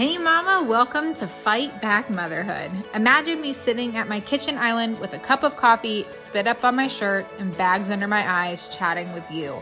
Hey, Mama, welcome to Fight Back Motherhood. Imagine me sitting at my kitchen island with a cup of coffee, spit up on my shirt, and bags under my eyes, chatting with you.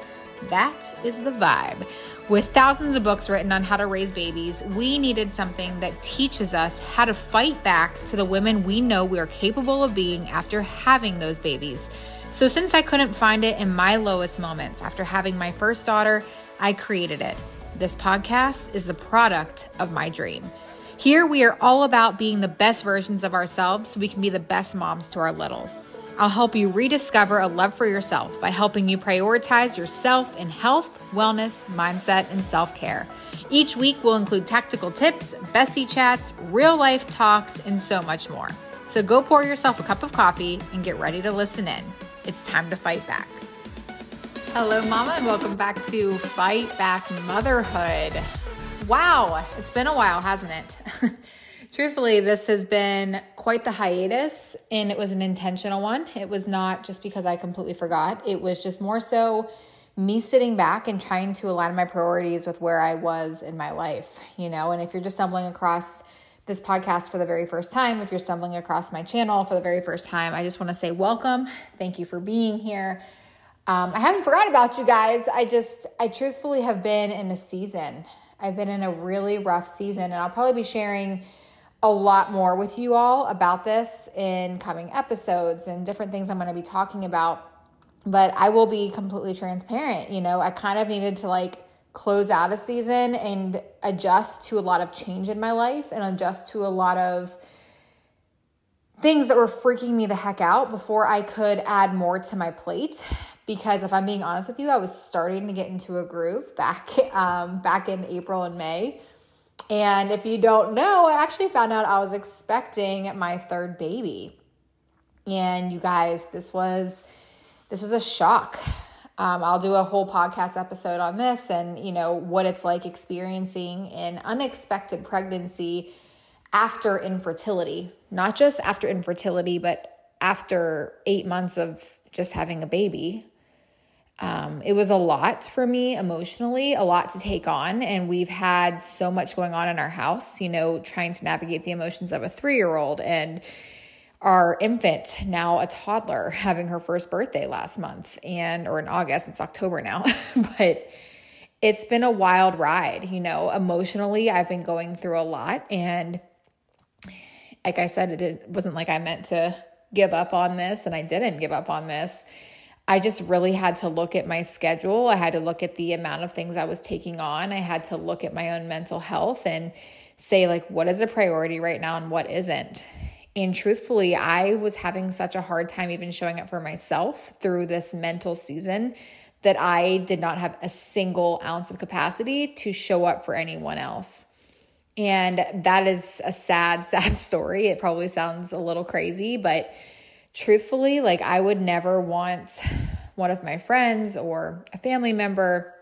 That is the vibe. With thousands of books written on how to raise babies, we needed something that teaches us how to fight back to the women we know we are capable of being after having those babies. So, since I couldn't find it in my lowest moments after having my first daughter, I created it. This podcast is the product of my dream. Here, we are all about being the best versions of ourselves so we can be the best moms to our littles. I'll help you rediscover a love for yourself by helping you prioritize yourself in health, wellness, mindset, and self care. Each week will include tactical tips, bestie chats, real life talks, and so much more. So go pour yourself a cup of coffee and get ready to listen in. It's time to fight back. Hello, Mama, and welcome back to Fight Back Motherhood. Wow, it's been a while, hasn't it? Truthfully, this has been quite the hiatus, and it was an intentional one. It was not just because I completely forgot, it was just more so me sitting back and trying to align my priorities with where I was in my life, you know. And if you're just stumbling across this podcast for the very first time, if you're stumbling across my channel for the very first time, I just want to say welcome. Thank you for being here. Um, I haven't forgot about you guys. I just, I truthfully have been in a season. I've been in a really rough season, and I'll probably be sharing a lot more with you all about this in coming episodes and different things I'm going to be talking about. But I will be completely transparent. You know, I kind of needed to like close out a season and adjust to a lot of change in my life and adjust to a lot of things that were freaking me the heck out before I could add more to my plate. Because if I'm being honest with you, I was starting to get into a groove back um, back in April and May. And if you don't know, I actually found out I was expecting my third baby. And you guys, this was this was a shock. Um, I'll do a whole podcast episode on this and, you know, what it's like experiencing an unexpected pregnancy after infertility. Not just after infertility, but after eight months of just having a baby. Um, it was a lot for me emotionally, a lot to take on. And we've had so much going on in our house, you know, trying to navigate the emotions of a three year old and, our infant, now a toddler, having her first birthday last month and or in August, it's October now. but it's been a wild ride, you know, emotionally I've been going through a lot and like I said it wasn't like I meant to give up on this and I didn't give up on this. I just really had to look at my schedule. I had to look at the amount of things I was taking on. I had to look at my own mental health and say like what is a priority right now and what isn't. And truthfully, I was having such a hard time even showing up for myself through this mental season that I did not have a single ounce of capacity to show up for anyone else. And that is a sad, sad story. It probably sounds a little crazy, but truthfully, like I would never want one of my friends or a family member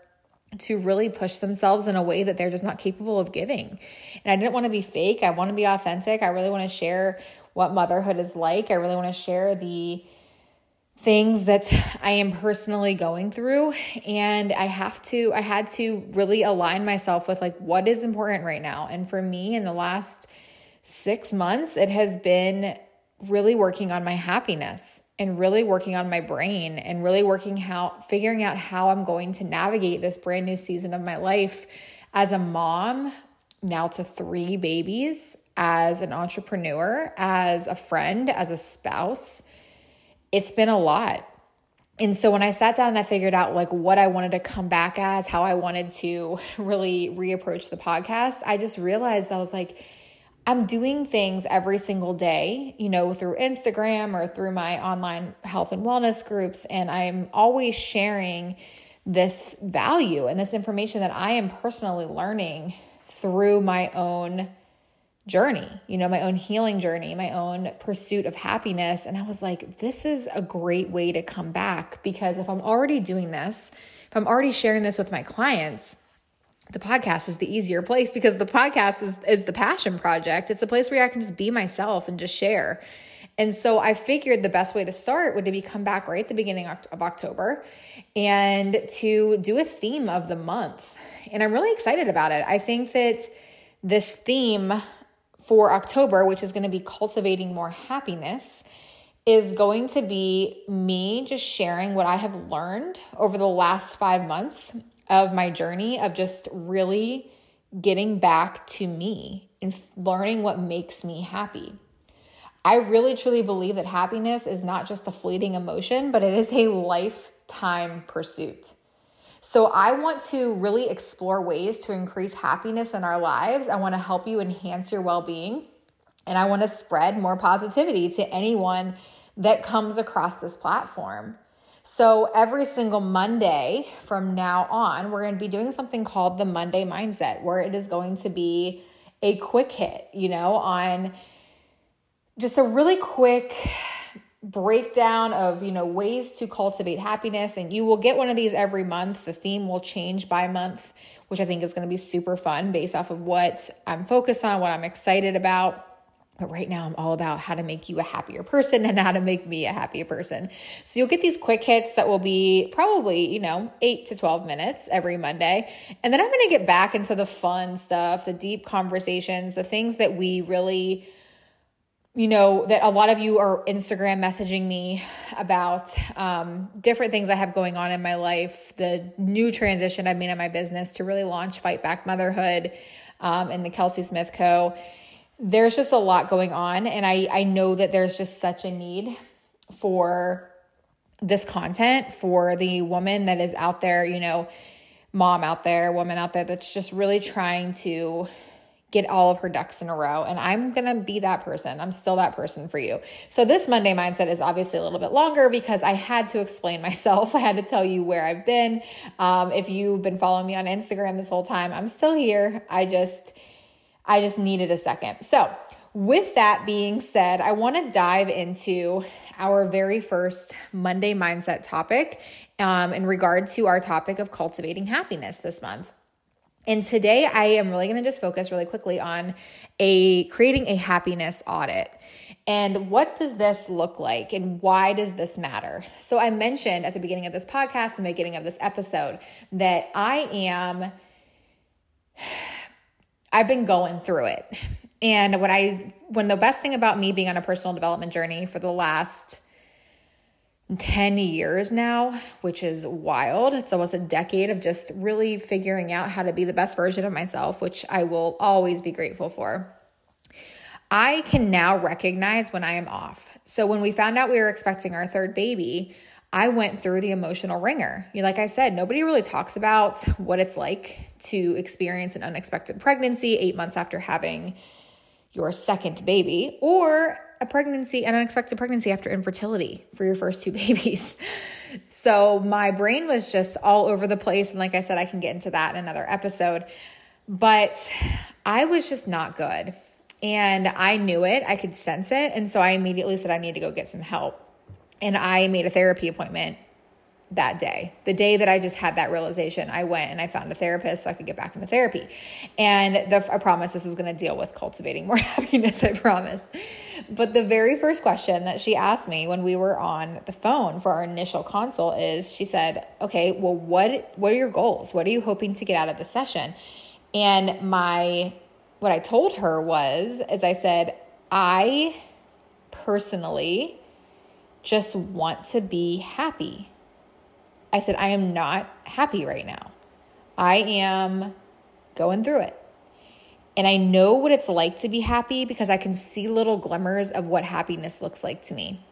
to really push themselves in a way that they're just not capable of giving. And I didn't want to be fake. I want to be authentic. I really want to share what motherhood is like. I really want to share the things that I am personally going through and I have to I had to really align myself with like what is important right now. And for me in the last 6 months it has been really working on my happiness and really working on my brain and really working how figuring out how I'm going to navigate this brand new season of my life as a mom now to 3 babies as an entrepreneur, as a friend, as a spouse. It's been a lot. And so when I sat down and I figured out like what I wanted to come back as, how I wanted to really reapproach the podcast, I just realized I was like, I'm doing things every single day, you know, through Instagram or through my online health and wellness groups. And I'm always sharing this value and this information that I am personally learning through my own journey, you know, my own healing journey, my own pursuit of happiness. And I was like, this is a great way to come back because if I'm already doing this, if I'm already sharing this with my clients, the podcast is the easier place because the podcast is, is the passion project. It's a place where I can just be myself and just share. And so I figured the best way to start would to be come back right at the beginning of October and to do a theme of the month. And I'm really excited about it. I think that this theme for October, which is going to be cultivating more happiness, is going to be me just sharing what I have learned over the last five months of my journey of just really getting back to me and learning what makes me happy. I really truly believe that happiness is not just a fleeting emotion, but it is a lifetime pursuit. So, I want to really explore ways to increase happiness in our lives. I want to help you enhance your well being, and I want to spread more positivity to anyone that comes across this platform. So, every single Monday from now on, we're going to be doing something called the Monday Mindset, where it is going to be a quick hit, you know, on just a really quick breakdown of you know ways to cultivate happiness. And you will get one of these every month. The theme will change by month which i think is going to be super fun based off of what i'm focused on what i'm excited about but right now, I'm all about how to make you a happier person and how to make me a happier person. So you'll get these quick hits that will be probably, you know, eight to 12 minutes every Monday. And then I'm going to get back into the fun stuff, the deep conversations, the things that we really, you know, that a lot of you are Instagram messaging me about um, different things I have going on in my life, the new transition I've made in my business to really launch Fight Back Motherhood um, and the Kelsey Smith Co there's just a lot going on and I I know that there's just such a need for this content for the woman that is out there, you know, mom out there, woman out there that's just really trying to get all of her ducks in a row. And I'm going to be that person. I'm still that person for you. So this Monday mindset is obviously a little bit longer because I had to explain myself. I had to tell you where I've been. Um, if you've been following me on Instagram this whole time, I'm still here. I just I just needed a second. So, with that being said, I want to dive into our very first Monday mindset topic um, in regard to our topic of cultivating happiness this month. And today I am really going to just focus really quickly on a creating a happiness audit. And what does this look like and why does this matter? So I mentioned at the beginning of this podcast, the beginning of this episode, that I am I've been going through it. And what I when the best thing about me being on a personal development journey for the last 10 years now, which is wild. It's almost a decade of just really figuring out how to be the best version of myself, which I will always be grateful for. I can now recognize when I am off. So when we found out we were expecting our third baby, I went through the emotional wringer. Like I said, nobody really talks about what it's like to experience an unexpected pregnancy eight months after having your second baby, or a pregnancy, an unexpected pregnancy after infertility for your first two babies. So my brain was just all over the place. And like I said, I can get into that in another episode. But I was just not good. And I knew it, I could sense it. And so I immediately said, I need to go get some help. And I made a therapy appointment that day. The day that I just had that realization, I went and I found a therapist so I could get back into therapy. And the, I promise this is going to deal with cultivating more happiness, I promise. But the very first question that she asked me when we were on the phone for our initial consult is she said, "Okay, well what what are your goals? What are you hoping to get out of the session?" And my what I told her was as I said, "I personally just want to be happy. I said, I am not happy right now. I am going through it. And I know what it's like to be happy because I can see little glimmers of what happiness looks like to me.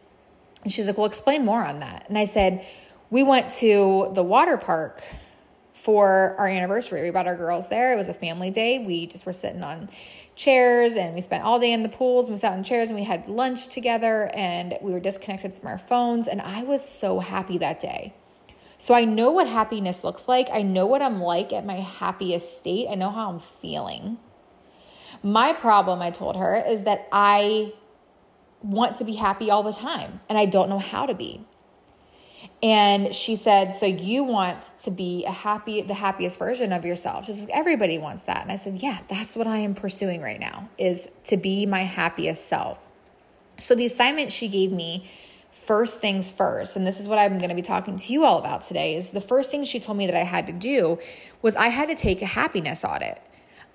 And she's like, Well, explain more on that. And I said, We went to the water park for our anniversary. We brought our girls there. It was a family day. We just were sitting on chairs and we spent all day in the pools and we sat in chairs and we had lunch together and we were disconnected from our phones. And I was so happy that day. So I know what happiness looks like. I know what I'm like at my happiest state. I know how I'm feeling. My problem, I told her, is that I want to be happy all the time and I don't know how to be. And she said, So you want to be a happy, the happiest version of yourself? She's like, Everybody wants that. And I said, Yeah, that's what I am pursuing right now is to be my happiest self. So the assignment she gave me, first things first, and this is what I'm going to be talking to you all about today, is the first thing she told me that I had to do was I had to take a happiness audit.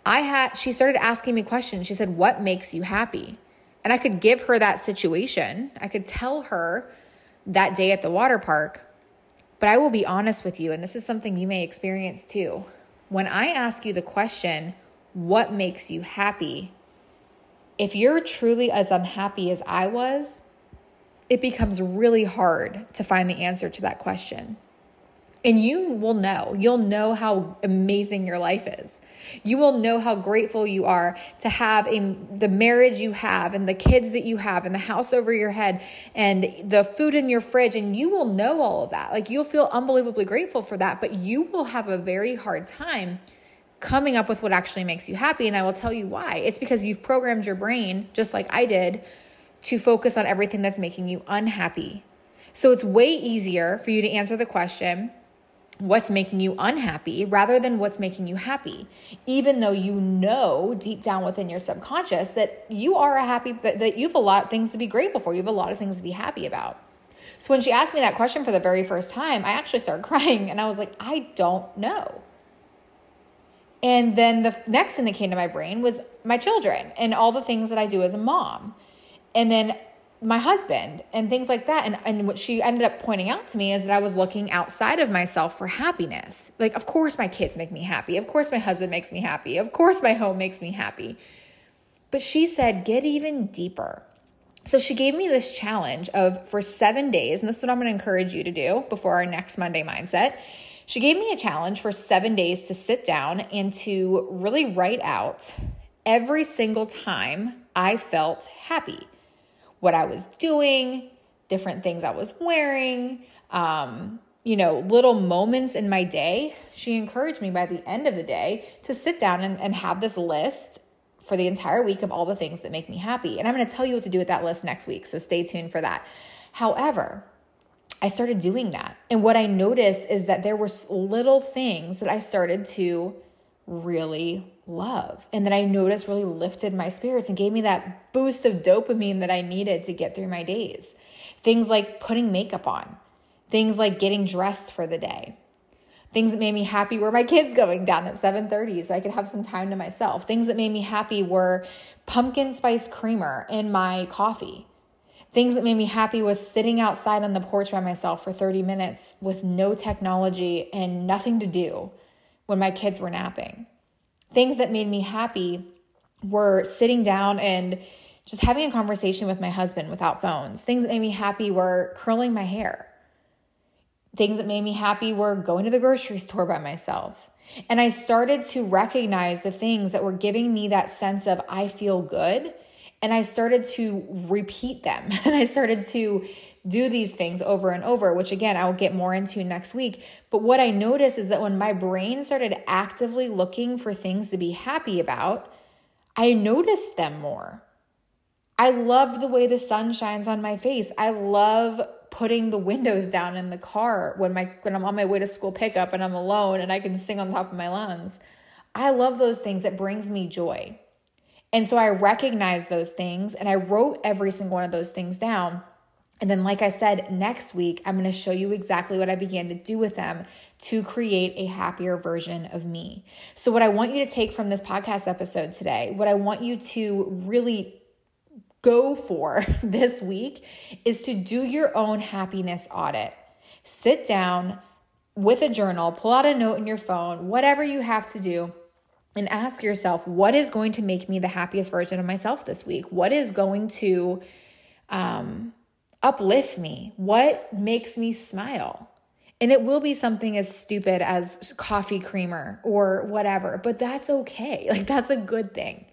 I had, she started asking me questions. She said, What makes you happy? And I could give her that situation. I could tell her that day at the water park. But I will be honest with you, and this is something you may experience too. When I ask you the question, What makes you happy? If you're truly as unhappy as I was, it becomes really hard to find the answer to that question. And you will know, you'll know how amazing your life is. You will know how grateful you are to have a, the marriage you have and the kids that you have and the house over your head and the food in your fridge. And you will know all of that. Like you'll feel unbelievably grateful for that, but you will have a very hard time coming up with what actually makes you happy. And I will tell you why. It's because you've programmed your brain, just like I did, to focus on everything that's making you unhappy. So it's way easier for you to answer the question what's making you unhappy rather than what's making you happy. Even though you know deep down within your subconscious that you are a happy that, you have a lot of things to be grateful for you have a lot of things to be happy about. So when she asked me that question for the very first time i actually started crying and i was like i don't know. And then the next thing that came to my brain was my children and all the things that i do as a mom. And then my husband and things like that. And, and what she ended up pointing out to me is that I was looking outside of myself for happiness. Like, of course, my kids make me happy. Of course, my husband makes me happy. Of course, my home makes me happy. But she said, get even deeper. So she gave me this challenge of for seven days, and this is what I'm going to encourage you to do before our next Monday mindset. She gave me a challenge for seven days to sit down and to really write out every single time I felt happy what I was doing, different things I was wearing, um, you know, little moments in my day. She encouraged me by the end of the day to sit down and, and have this list for the entire week of all the things that make me happy. And I'm going to tell you what to do with that list next week. So stay tuned for that. However, I started doing that. And what I noticed is that there were little things that I started to really love. And that I noticed really lifted my spirits and gave me that boost of dopamine that I needed to get through my days. Things like putting makeup on, things like getting dressed for the day. Things that made me happy were my kids going down at 7:30 so I could have some time to myself. Things that made me happy were pumpkin spice creamer in my coffee. Things that made me happy was sitting outside on the porch by myself for 30 minutes with no technology and nothing to do when my kids were napping things that made me happy were sitting down and just having a conversation with my husband without phones. Things that made me happy were curling my hair. Things that made me happy were going to the grocery store by myself. And I started to recognize the things that were giving me that sense of I feel good. And I started to repeat them. And I started to do these things over and over, which again, I will get more into next week. But what I noticed is that when my brain started actively looking for things to be happy about, I noticed them more. I loved the way the sun shines on my face. I love putting the windows down in the car when my when I'm on my way to school pickup and I'm alone and I can sing on top of my lungs. I love those things. It brings me joy. And so I recognized those things and I wrote every single one of those things down. And then, like I said, next week, I'm going to show you exactly what I began to do with them to create a happier version of me. So, what I want you to take from this podcast episode today, what I want you to really go for this week is to do your own happiness audit. Sit down with a journal, pull out a note in your phone, whatever you have to do and ask yourself what is going to make me the happiest version of myself this week what is going to um, uplift me? What makes me smile? And it will be something as stupid as coffee creamer or whatever, but that's okay. Like, that's a good thing.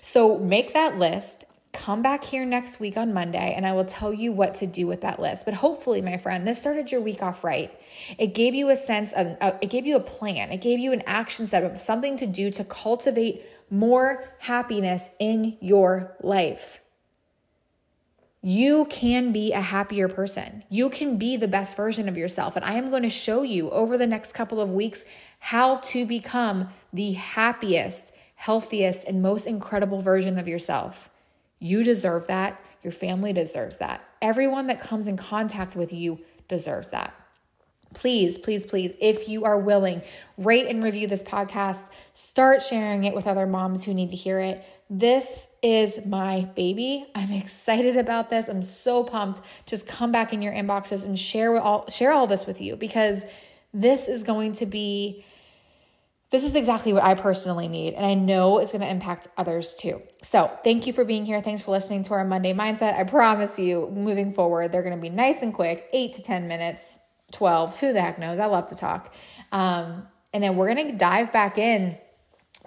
So, make that list. Come back here next week on Monday and I will tell you what to do with that list. But hopefully, my friend, this started your week off right. It gave you a sense of, uh, it gave you a plan, it gave you an action step of something to do to cultivate more happiness in your life. You can be a happier person. You can be the best version of yourself. And I am going to show you over the next couple of weeks how to become the happiest, healthiest, and most incredible version of yourself. You deserve that. Your family deserves that. Everyone that comes in contact with you deserves that. please, please, please, if you are willing, rate and review this podcast. Start sharing it with other moms who need to hear it. This is my baby. I'm excited about this. I'm so pumped. Just come back in your inboxes and share all share all this with you because this is going to be this is exactly what I personally need, and I know it's going to impact others too. So, thank you for being here. Thanks for listening to our Monday Mindset. I promise you, moving forward, they're going to be nice and quick eight to 10 minutes, 12. Who the heck knows? I love to talk. Um, and then we're going to dive back in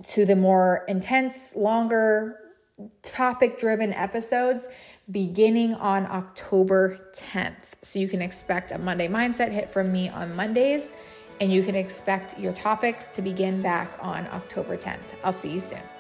to the more intense, longer, topic driven episodes beginning on October 10th. So, you can expect a Monday Mindset hit from me on Mondays and you can expect your topics to begin back on October 10th. I'll see you soon.